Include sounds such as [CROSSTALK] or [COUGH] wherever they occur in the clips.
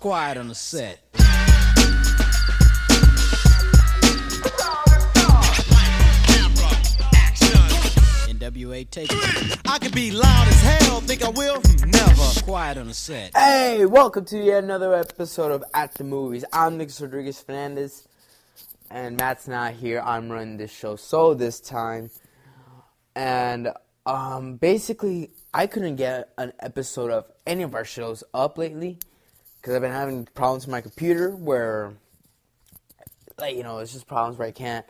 Quiet on the set. NWA take. I can be loud as hell, think I will? Never. Quiet on the set. Hey, welcome to yet another episode of At the Movies. I'm Nick Rodriguez Fernandez, and Matt's not here. I'm running this show solo this time, and um, basically, I couldn't get an episode of any of our shows up lately because I've been having problems with my computer where, like, you know, it's just problems where I can't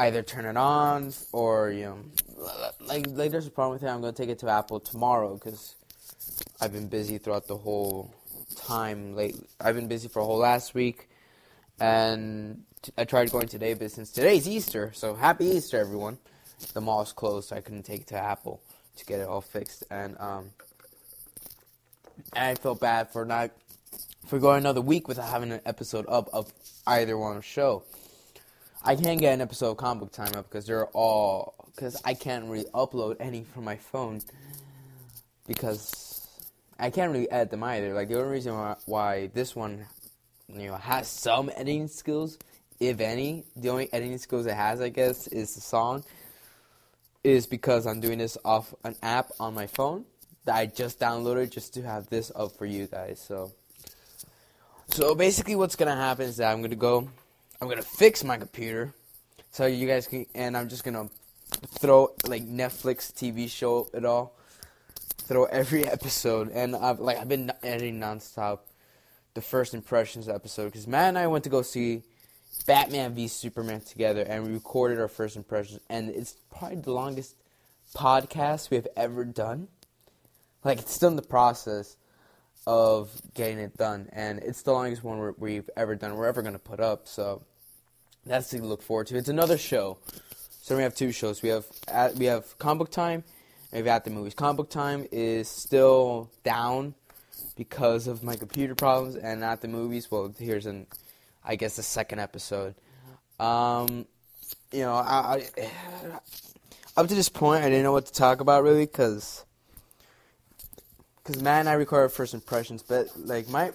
either turn it on or you know, like like there's a problem with it. I'm gonna take it to Apple tomorrow because I've been busy throughout the whole time. Late, I've been busy for a whole last week, and t- I tried going today, but since today's Easter, so happy Easter, everyone. The mall's closed, so I couldn't take it to Apple to get it all fixed, and um, and I felt bad for not for going another week without having an episode up of either one of the show. I can't get an episode of Comic Book Time up because they're all because I can't really upload any from my phone because I can't really edit them either. Like the only reason why, why this one, you know, has some editing skills, if any, the only editing skills it has, I guess, is the song. Is because I'm doing this off an app on my phone that I just downloaded just to have this up for you guys. So, so basically, what's gonna happen is that I'm gonna go I'm gonna fix my computer. So you guys can, and I'm just gonna throw like Netflix TV show it all, throw every [LAUGHS] episode, and I've like I've been editing nonstop. The first impressions episode. Because Matt and I went to go see Batman v Superman together, and we recorded our first impressions, and it's probably the longest podcast we have ever done. Like it's still in the process of getting it done, and it's the longest one we've ever done. We're ever gonna put up, so that's to look forward to. It's another show. So we have two shows. We have at, we have comic book time, and we have at the movies. Comic book time is still down because of my computer problems, and at the movies, well, here's an, I guess the second episode. Um, you know, I, I [SIGHS] up to this point, I didn't know what to talk about really, cause, cause Matt and I recorded first impressions, but like my,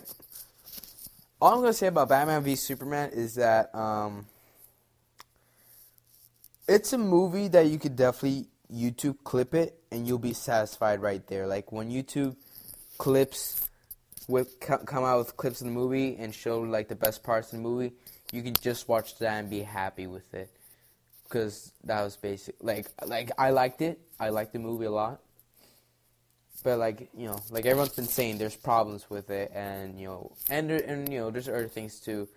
all I'm gonna say about Batman v Superman is that um it's a movie that you could definitely YouTube clip it and you'll be satisfied right there. Like when YouTube clips with come out with clips of the movie and show like the best parts of the movie, you can just watch that and be happy with it. Cause that was basic. Like like I liked it. I liked the movie a lot. But like you know, like everyone's been saying, there's problems with it, and you know, and and you know, there's other things too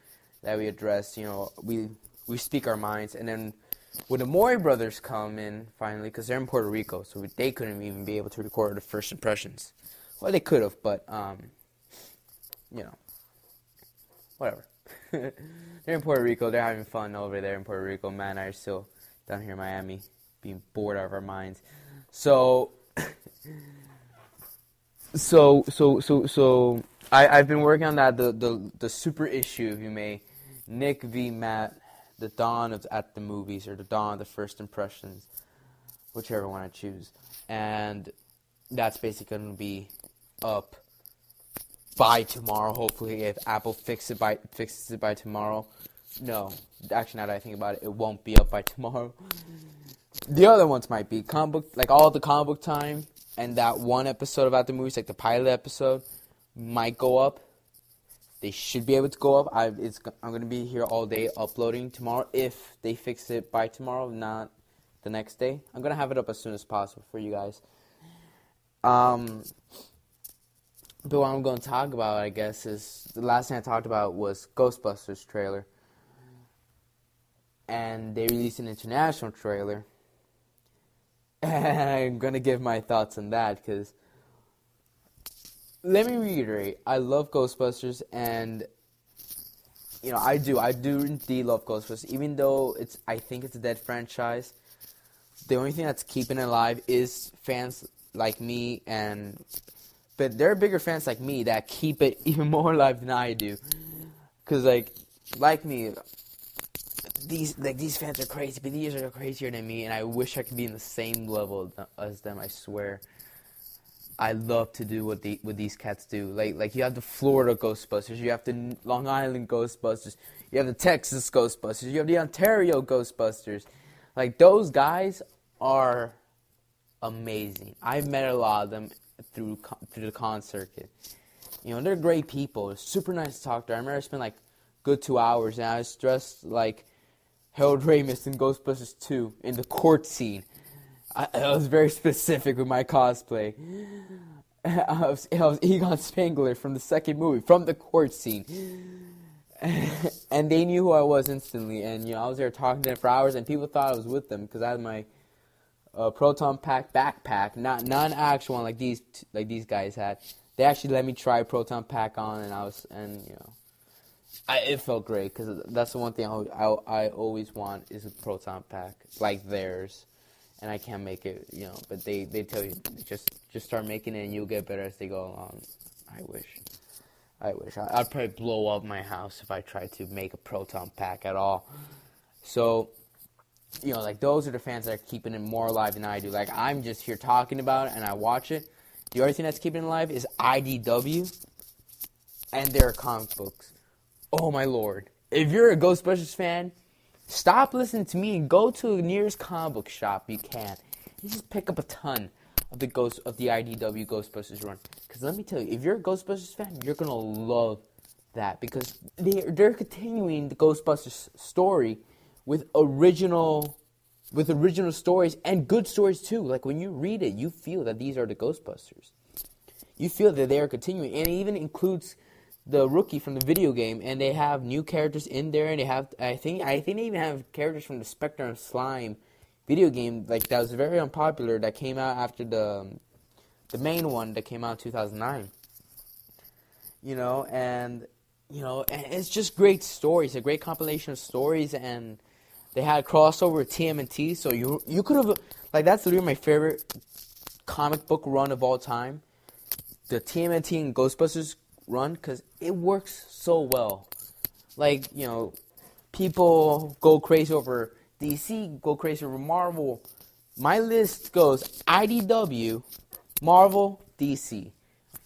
that we address. You know, we we speak our minds, and then when the Mori brothers come in finally, because they're in Puerto Rico, so they couldn't even be able to record the first impressions. Well, they could have, but um, you know, whatever. [LAUGHS] they're in Puerto Rico. They're having fun over there in Puerto Rico. Man, I'm still down here in Miami, being bored out of our minds. So, so, so, so, so, I I've been working on that the the the super issue, if you may, Nick v Matt the dawn of at the movies or the dawn of the first impressions, whichever one I choose, and that's basically going to be up by tomorrow. Hopefully, if Apple fixes it by fixes it by tomorrow. No, actually, now that I think about it, it won't be up by [LAUGHS] tomorrow. The other ones might be comic book, like all the comic book time, and that one episode about the movies, like the pilot episode, might go up they should be able to go up. I, it's, I'm going to be here all day uploading tomorrow if they fix it by tomorrow, not the next day. I'm going to have it up as soon as possible for you guys. Um, but what I'm going to talk about, I guess, is the last thing I talked about was Ghostbusters trailer. And they released an international trailer. [LAUGHS] I'm going to give my thoughts on that because let me reiterate. I love Ghostbusters, and you know I do. I do indeed love Ghostbusters, even though it's. I think it's a dead franchise. The only thing that's keeping it alive is fans like me, and but there are bigger fans like me that keep it [LAUGHS] even more alive than I do. Cause like, like me, these like these fans are crazy, but these are crazier than me, and I wish I could be in the same level as them. I swear. I love to do what the what these cats do. Like like you have the Florida Ghostbusters, you have the Long Island Ghostbusters, you have the Texas Ghostbusters, you have the Ontario Ghostbusters. Like those guys are amazing. I've met a lot of them through through the con circuit. You know, they're great people. Super nice to talk to. I remember I spent like good two hours, and I was dressed like Harold Ramis in Ghostbusters 2 in the court scene. I, I was very specific with my cosplay. [LAUGHS] I was, I was Egon Spengler from the second movie, from the court scene. [LAUGHS] and they knew who I was instantly. And, you know, I was there talking to them for hours, and people thought I was with them because I had my uh, proton pack backpack, not non actual one like these like these guys had. They actually let me try proton pack on, and I was and you know, I, it felt great because that's the one thing I, I I always want is a proton pack like theirs, and I can't make it, you know. But they they tell you just just start making it, and you'll get better as they go along. I wish. I wish. I, I'd probably blow up my house if I tried to make a proton pack at all. So, you know, like those are the fans that are keeping it more alive than I do. Like I'm just here talking about it and I watch it. The only thing that's keeping it alive is IDW and their comic books. Oh my lord. If you're a Ghostbusters fan, stop listening to me and go to the nearest comic book shop you can. You just pick up a ton of the ghost of the IDW Ghostbusters run. Because let me tell you, if you're a Ghostbusters fan, you're gonna love that because they they're continuing the Ghostbusters story with original with original stories and good stories too. Like when you read it, you feel that these are the Ghostbusters. You feel that they are continuing, and it even includes the rookie from the video game, and they have new characters in there, and they have I think I think they even have characters from the Spectre of Slime video game like that was very unpopular that came out after the um, the main one that came out in 2009. You know, and you know, and it's just great stories, a great compilation of stories, and they had crossover with TMNT, so you you could have like that's literally my favorite comic book run of all time, the TMNT and Ghostbusters run, because it works so well. Like you know, people go crazy over DC, go crazy over Marvel. My list goes IDW, Marvel, DC.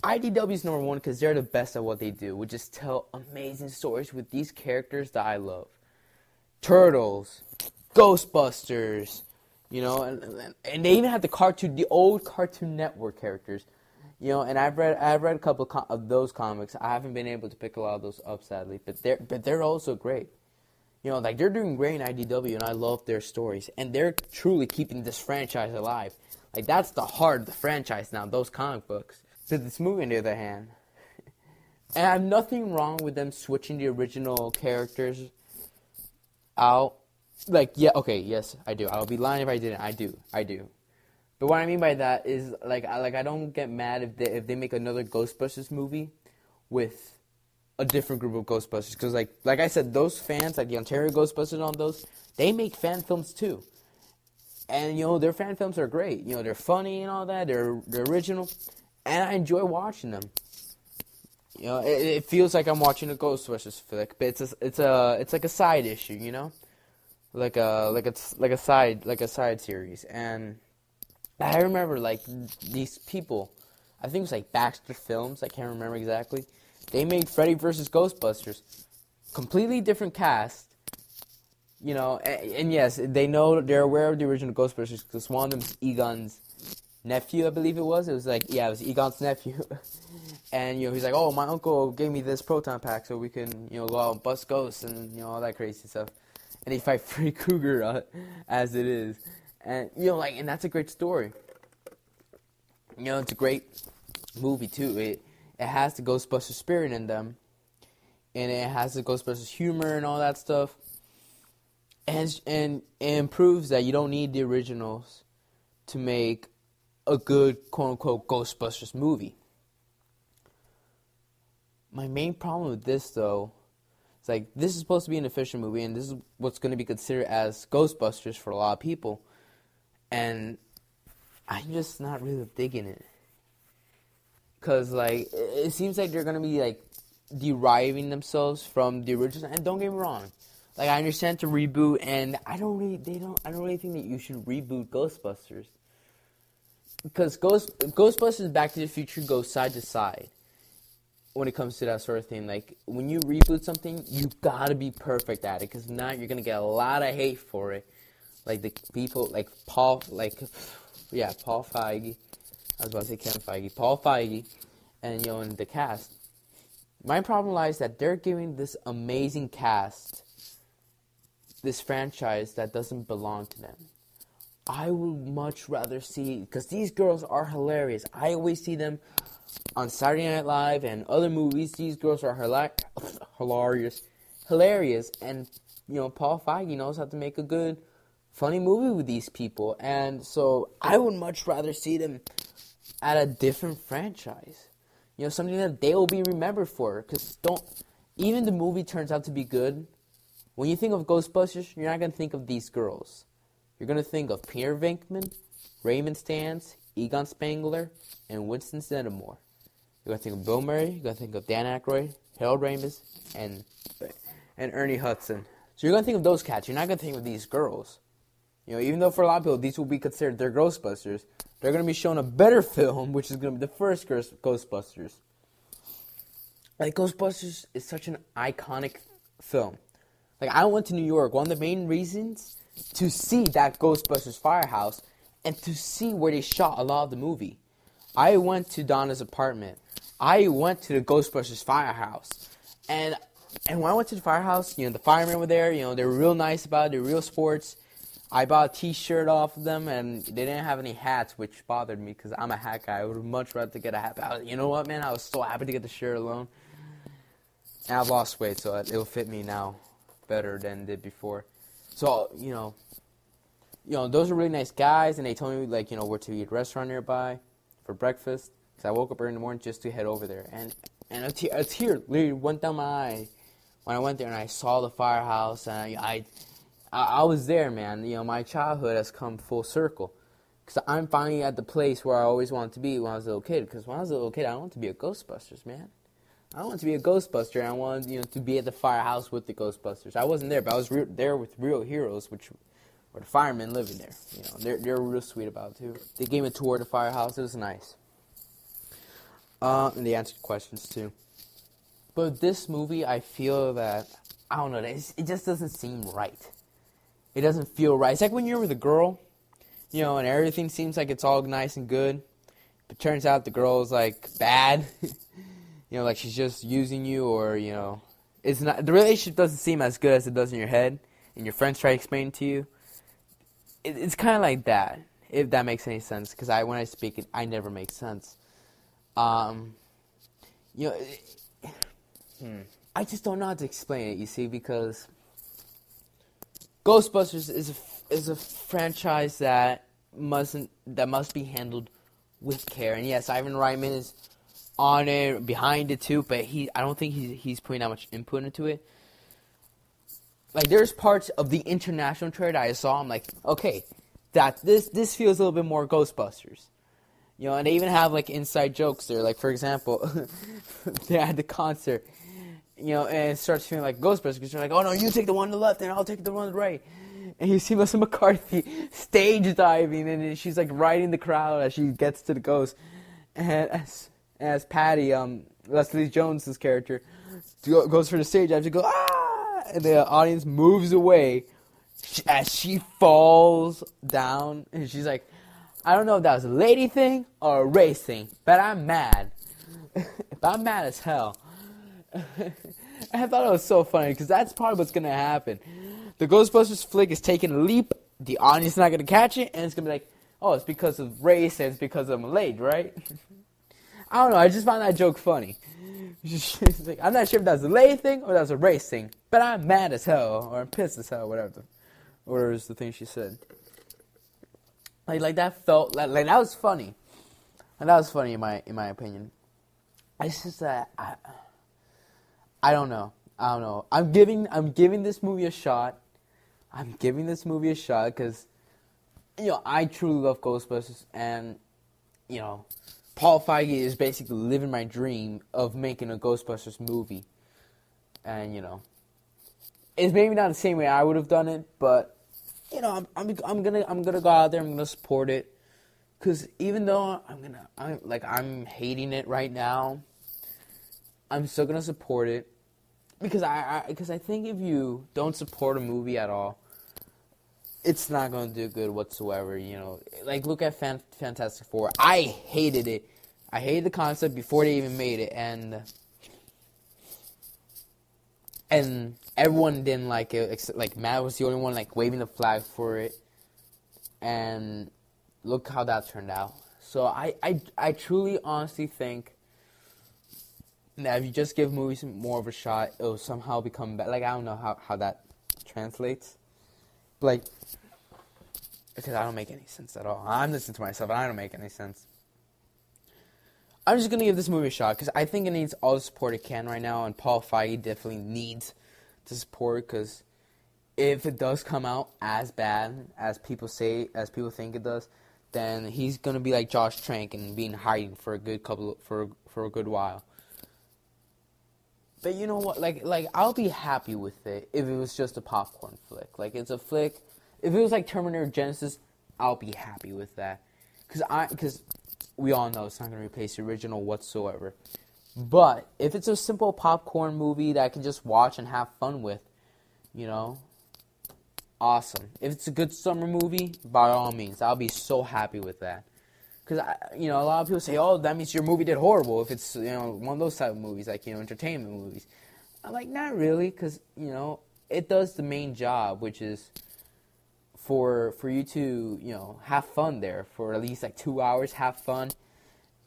IDW is number one because they're the best at what they do, which is tell amazing stories with these characters that I love. Turtles, Ghostbusters, you know, and, and, they even have the cartoon, the old Cartoon Network characters, you know. And I've read, I've read a couple of those comics. I haven't been able to pick a lot of those up, sadly, but they're, but they're also great. You know, like they're doing great in IDW, and I love their stories, and they're truly keeping this franchise alive. Like that's the heart of the franchise now. Those comic books. So this movie, on the other hand, [LAUGHS] and I have nothing wrong with them switching the original characters out. Like, yeah, okay, yes, I do. I'll be lying if I didn't. I do, I do. But what I mean by that is, like, I, like I don't get mad if they if they make another Ghostbusters movie with a different group of Ghostbusters. Because, like, like I said, those fans, like the Ontario Ghostbusters, on those, they make fan films too. And you know their fan films are great. You know they're funny and all that. They're they're original, and I enjoy watching them. You know, it, it feels like I'm watching a Ghostbusters flick, but it's a, it's a it's like a side issue, you know, like a like a like a side like a side series. And I remember like these people, I think it was like Baxter Films. I can't remember exactly. They made Freddy vs. Ghostbusters, completely different cast. You know, and, and yes, they know they're aware of the original Ghostbusters because one of them's Egon's nephew, I believe it was. It was like, yeah, it was Egon's nephew. [LAUGHS] and, you know, he's like, oh, my uncle gave me this proton pack so we can, you know, go out and bust ghosts and, you know, all that crazy stuff. And they fight [LAUGHS] Freddy Krueger uh, as it is. And, you know, like, and that's a great story. You know, it's a great movie, too. It, it has the Ghostbuster spirit in them. And it has the Ghostbusters humor and all that stuff. And, and it proves that you don't need the originals to make a good quote unquote Ghostbusters movie. My main problem with this though is like this is supposed to be an official movie and this is what's going to be considered as Ghostbusters for a lot of people. And I'm just not really digging it. Cuz like it seems like they're to be like deriving themselves from the original and don't get me wrong. Like I understand to reboot and I don't really they don't I don't really think that you should reboot Ghostbusters because Ghost Ghostbusters Back to the Future go side to side when it comes to that sort of thing. Like when you reboot something, you gotta be perfect at it because now you're gonna get a lot of hate for it. Like the people, like Paul, like yeah, Paul Feig. I was about to say Kevin Feige, Paul Feig, and you know, and the cast. My problem lies that they're giving this amazing cast this franchise that doesn't belong to them. I would much rather see because these girls are hilarious. I always see them on Saturday Night Live and other movies. These girls are hila- [LAUGHS] hilarious, hilarious, and you know Paul Feig knows how to make a good, funny movie with these people. And so I would much rather see them at a different franchise. You know, something that they will be remembered for. Because don't even the movie turns out to be good. When you think of Ghostbusters, you're not gonna think of these girls. You're gonna think of Peter Venkman, Raymond Stantz, Egon Spengler, and Winston Zeddemore. You're gonna think of Bill Murray. You're gonna think of Dan Aykroyd, Harold Ramis, and and Ernie Hudson. So you're gonna think of those cats. You're not gonna think of these girls. You know, even though for a lot of people these will be considered their Ghostbusters, they're gonna be shown a better [LAUGHS] film, which is gonna be the first Ghostbusters. Like Ghostbusters is such an iconic film. Like I went to New York. One of the main reasons to see that Ghostbusters firehouse and to see where they shot a lot of the movie. I went to Donna's apartment. I went to the Ghostbusters firehouse, and and when I went to the firehouse, you know the firemen were there. You know they were real nice about it. They're real sports. I bought a T-shirt off of them, and they didn't have any hats, which bothered me because I'm a hat guy. I would much rather get a hat. But you know what, man? I was so happy to get the shirt alone. And I've lost weight, so it'll fit me now better than it did before. So you know, you know, those are really nice guys, and they told me like you know where to eat restaurant nearby for breakfast. Cause I woke up early in the morning just to head over there, and and a, te- a tear literally went down my eye when I went there and I saw the firehouse, and I, I I, I was there, man. You know, my childhood has come full circle. Because I'm finally at the place where I always wanted to be when I was a little kid. Because when I was a little kid, I wanted to be a Ghostbusters, man. I wanted to be a Ghostbuster, I wanted, you know, to be at the firehouse with the Ghostbusters. I wasn't there, but I was re- there with real heroes, which were the firemen living there. You know, they're they're real sweet about it too. They gave me a tour of the firehouse. It was nice. Uh, and they answered questions too. But this movie, I feel that I don't know. It just doesn't seem right it doesn't feel right. It's like when you're with a girl, you know, and everything seems like it's all nice and good, but turns out the girl is like bad. [LAUGHS] you know, like she's just using you, or you know, it's not. The relationship doesn't seem as good as it does in your head, and your friends try to explain it to you. It, it's kind of like that, if that makes any sense. Because I, when I speak it, I never make sense. Um, you know, it, hmm, I just don't know how to explain it. You see, because Ghostbusters is a, is a franchise that mustn't that must be handled with care. And yes, Ivan Reitman is on it, behind it too, but he I don't think he's he's putting that much input into it. Like there's parts of the international trailer I saw, I'm like, okay, that this this feels a little bit more Ghostbusters. You know, and they even have like inside jokes there. Like for example, [LAUGHS] they had the concert you know, and starts feeling like Ghostbusters because you're like, oh no, you take the one on the left and I'll take the one on the right. And you see Melissa [LAUGHS] McCarthy stage diving and she's like riding the crowd as she gets to the ghost. And as, as Patty, um, Leslie Jones's character, goes for the stage, I have to go, ah! And the audience moves away as she falls down. And she's like, I don't know if that was a lady thing or a race thing, but I'm mad. [LAUGHS] I'm mad as hell. [LAUGHS] I thought it was so funny because that's probably what's gonna happen. The Ghostbusters flick is taking a leap. The audience is not gonna catch it, and it's gonna be like, "Oh, it's because of race and it's because I'm late, right?" [LAUGHS] I don't know. I just found that joke funny. [LAUGHS] I'm not sure if that's a lay thing or that's a race thing, but I'm mad as hell or I'm pissed as hell, whatever. The, whatever is the thing she said. Like, like that felt like, like that was funny, and that was funny in my in my opinion. It's just that I, I don't know. I don't know. I'm giving I'm giving this movie a shot. I'm giving this movie a shot because you know I truly love Ghostbusters, and you know Paul Feig is basically living my dream of making a Ghostbusters movie, and you know it's maybe not the same way I would have done it, but you know I'm I'm, I'm gonna I'm gonna go out there. I'm gonna support it Cause even though I'm gonna, I'm like I'm hating it right now, I'm still gonna support it because I, because I, think if you don't support a movie at all, it's not gonna do good whatsoever. You know, like look at Fan- Fantastic Four. I hated it. I hated the concept before they even made it, and and everyone didn't like it. Except, like Matt was the only one like waving the flag for it, and look how that turned out. So I, I, I truly, honestly think that if you just give movies more of a shot, it'll somehow become better. Like I don't know how, how that translates, like because I don't make any sense at all. I'm listening to myself, and I don't make any sense. I'm just gonna give this movie a shot because I think it needs all the support it can right now, and Paul Feig definitely needs to support because if it does come out as bad as people say, as people think it does, then he's gonna be like Josh Trank and be in hiding for a good couple for for a good while. But you know what? Like like I'll be happy with it if it was just a popcorn flick. Like it's a flick. If it was like Terminator Genisys, I'll be happy with that. Cause I cause we all know it's not gonna replace the original whatsoever. But if it's a simple popcorn movie that I can just watch and have fun with, you know, awesome. If it's a good summer movie, by all means, I'll be so happy with that. Because you know, a lot of people say, "Oh, that means your movie did horrible." If it's you know one of those type of movies, like you know, entertainment movies, I'm like, not really, because you know, it does the main job, which is for for you to you know have fun there for at least like two hours, have fun,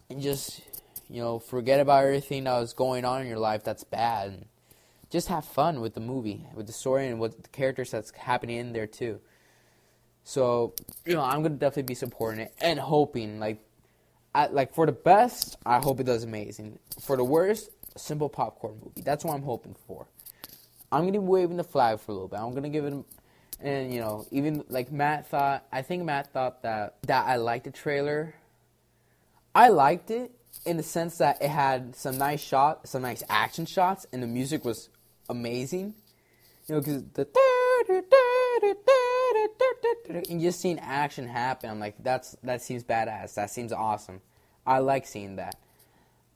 and just you know forget about everything that was going on in your life that's bad. And, just have fun with the movie, with the story, and with the characters that's happening in there too. So you know, I'm gonna definitely be supporting it and hoping like, I, like for the best, I hope it does amazing. For the worst, simple popcorn movie. That's what I'm hoping for. I'm gonna be waving the flag for a little bit. I'm gonna give it, and you know, even like Matt thought. I think Matt thought that that I liked the trailer. I liked it in the sense that it had some nice shot, some nice action shots, and the music was amazing. You know, because the and just seeing action happen, I'm like, that's that seems badass. That seems awesome. I like seeing that.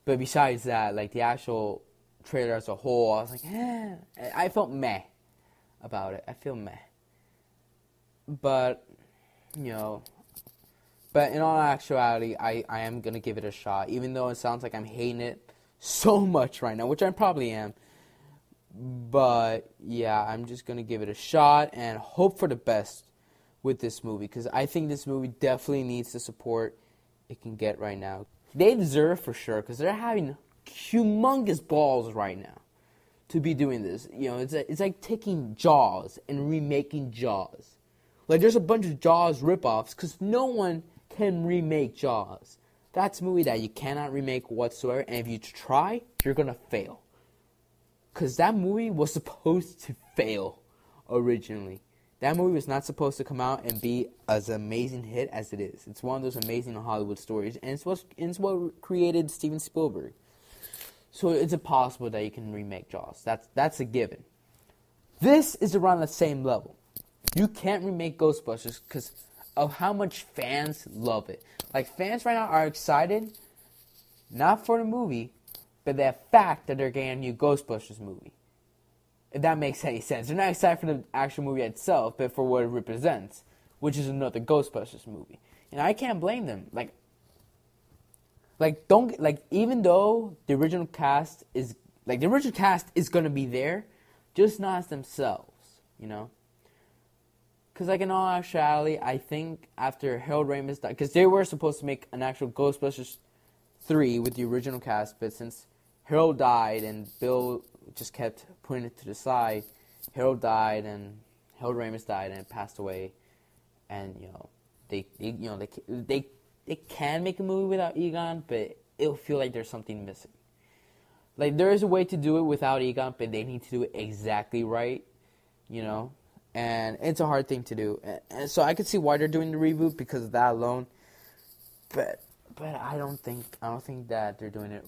But besides that, like the actual trailer as a whole, I was like, eh. I felt meh about it. I feel meh. But you know, but in all actuality, I, I am gonna give it a shot, even though it sounds like I'm hating it so [LAUGHS] much right now, which I probably am. But yeah, I'm just gonna give it a shot and hope for the best with this movie because I think this movie definitely needs the support it can get right now. They deserve for sure because they're having humongous balls right now to be doing this. You know, it's a, it's like taking Jaws and remaking Jaws. Like there's a bunch of Jaws ripoffs because no one can remake Jaws. That's a movie that you cannot remake whatsoever, and if you try, you're gonna fail because that movie was [LAUGHS] supposed to fail originally. That movie was not supposed to come out and be as amazing hit as it is. It's one of those amazing Hollywood stories, and it's what it's what created Steven Spielberg. So it's impossible that you can remake Jaws. That's that's a given. This is around the same level. You can't remake Ghostbusters because of how much fans love it. Like fans right now are excited, not for the movie, but the fact that they're getting a new Ghostbusters movie. If that makes any sense. They're not excited for the actual movie itself, but for what it represents, which is another Ghostbusters movie. And I can't blame them. Like, like don't like even though the original cast is like the original cast is gonna be there, just not as themselves, you know. Because like in all actuality, I think after Harold Ramis died, because they were supposed to make an actual Ghostbusters three with the original cast, but since Harold died and Bill just kept putting it to the side, Harold died and Harold Ramis died and passed away, and you know they, they you know they they they can make a movie without Egon, but it'll feel like there's something missing. Like there is a way to do it without Egon, but they need to do it exactly right, you know. And it's a hard thing to do, and, and so I could see why they're doing the reboot because of that alone. But but I don't think I don't think that they're doing it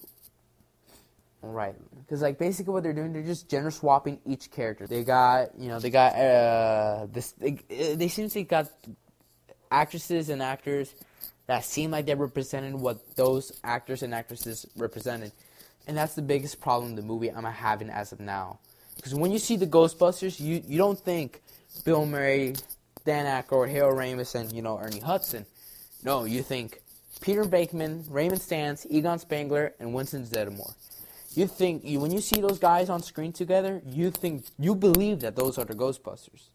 right because like basically what they're doing they're just gender swapping each character. They got you know they got uh this they, they seem to got actresses and actors that seem like they represented what those actors and actresses represented. And that's the biggest problem the movie I'm having as of now. Because when you see the Ghostbusters, you, you don't think Bill Murray, Dan Aykroyd, Harold Ramis, and you know Ernie Hudson. No, you think Peter Venkman, Raymond Stantz, Egon Spengler, and Winston Zeddemore. You think you when you see those guys on screen together, you think you believe that those are the Ghostbusters.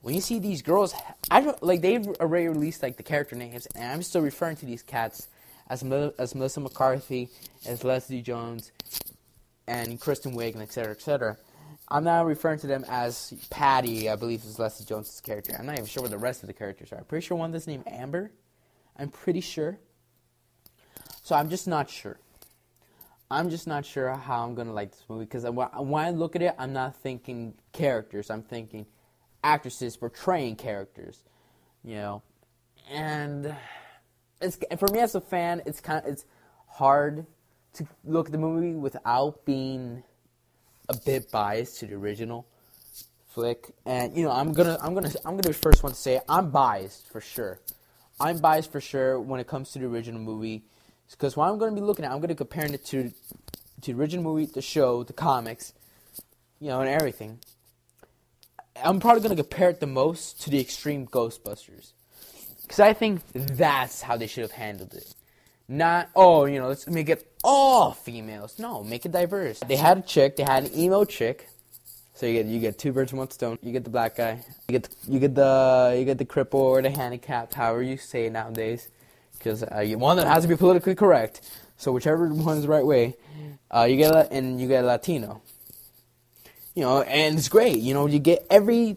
When you see these girls, I don't like they've already released like the character names, and I'm still referring to these cats as as Melissa McCarthy, as Leslie Jones, and Kristen Wiig, and etc. etc. I'm now referring to them as Patty, I believe is Leslie Jones' character. I'm not even sure what the rest of the characters are. I'm pretty sure one is named Amber. I'm pretty sure. So I'm just not sure. I'm just not sure how I'm gonna like this movie because when I look at it, I'm not thinking characters. I'm thinking actresses portraying characters, you know, and it's for me as a fan, it's kind of it's hard to look at the movie without being a bit biased to the original flick. And you know, I'm gonna I'm gonna I'm gonna be the first one to say it. I'm biased for sure. I'm biased for sure when it comes to the original movie because what I'm going to be looking at, I'm going to compare it to the original movie, the show, the comics, you know, and everything. I'm probably going to compare it the most to the Extreme Ghostbusters because I think that's how they should have handled it. Not oh, you know, let's make it all females. No, make it diverse. They had a chick. They had an emo chick. So you get you get two birds with one stone. You get the black guy. You get the, you get the you get the cripple or the handicapped, however you say it nowadays because uh, one that has to be politically correct. So whichever one's the right way, uh, you get a, and you get a Latino. You know, and it's great. You know, you get every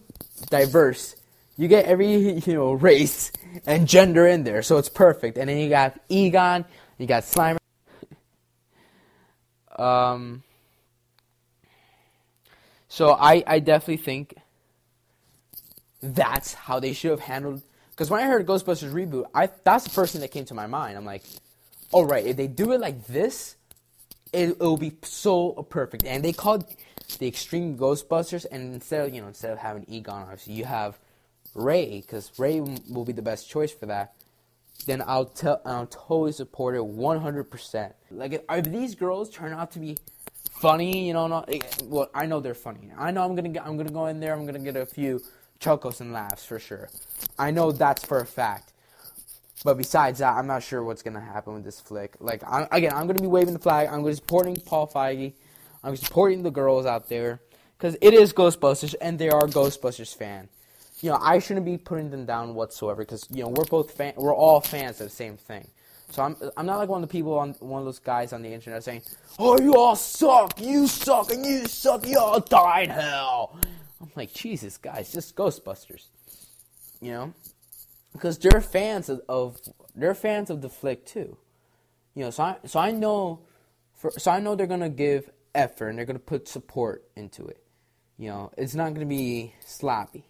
diverse, you get every you know race and gender in there, so it's perfect. And then you got Egon, you got Slimer. um. So I I definitely think that's how they should have handled because when I heard Ghostbusters reboot, I that's the first thing that came to my mind. I'm like, all right, if they do it like this, it will be so perfect. And they called the Extreme Ghostbusters, and instead of you know instead of having Egon, obviously you have Ray, because Ray will be the best choice for that. Then I'll tell I'll totally support it 100%. Like if, if these girls turn out to be funny, you know, not eh, well, I know they're funny. I know I'm gonna get, I'm gonna go in there, I'm gonna get a few chuckles and laughs for sure. I know that's for a fact. But besides that, I'm not sure what's gonna happen with this flick. Like, I'm, again, I'm gonna be waving the flag. I'm supporting Paul Feig. I'm supporting the girls out there because it is Ghostbusters, and they are Ghostbusters fan. You know, I shouldn't be putting them down whatsoever because you know we're both fan. We're all fans of the same thing. So I'm I'm not like one of the people on one of those guys on the internet saying, "Oh, you all suck, you suck, and you suck, you all die in hell." I'm like, Jesus, guys, just Ghostbusters, you know, because they're fans of, of they're fans of the flick too, you know. So I so I know, for so I know they're gonna give effort and they're gonna put support into it. You know, it's not gonna be sloppy.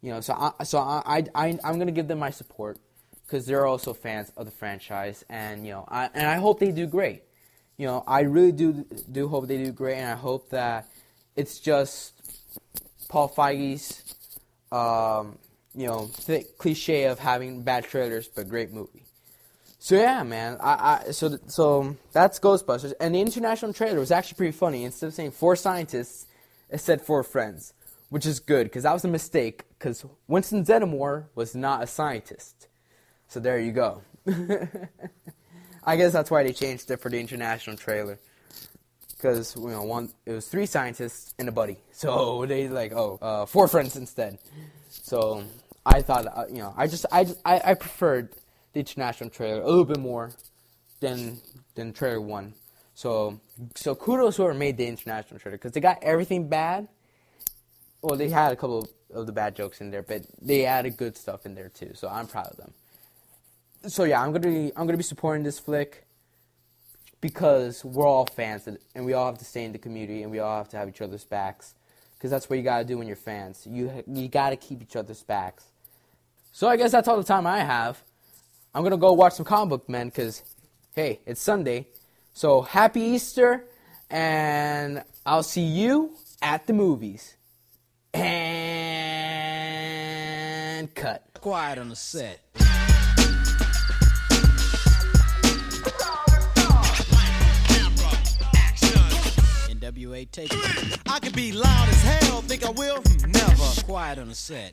You know, so I so I I I'm gonna give them my support because they're also fans of the franchise, and you know, I and I hope they do great. You know, I really do do hope they do great, and I hope that it's just Paul Feig's, um, you know, cliche of having bad trailers but great movie. So yeah, man. I, I so so that's Ghostbusters, and the international trailer was actually pretty funny. Instead of saying four scientists, it said four friends, which is good because that was a mistake. Because Winston Zeddemore was not a scientist. So there you go. [LAUGHS] I guess that's why they changed it for the international trailer because you know one it was three scientists and a buddy, so [LAUGHS] they like oh uh, four friends instead. So I thought uh, you know I just I, I I preferred the international trailer a little bit more than than trailer one. So so kudos whoever made the international trailer because they got everything bad. Well, they had a couple of, of the bad jokes in there, but they added good stuff in there too. So I'm proud of them. So yeah, I'm gonna be I'm gonna be supporting this flick because we're all fans and we all have to stay in the community and we all have to have each other's backs because that's what you got to do when you're fans. You you got to keep each other's backs. So I guess that's all the time I have. I'm gonna go watch some comic book men because hey, it's Sunday. So happy Easter, and I'll see you at the movies. And cut. Quiet on the set. NWA takeover. I can be loud as hell, think I will? Hmm, Never. Quiet on the set.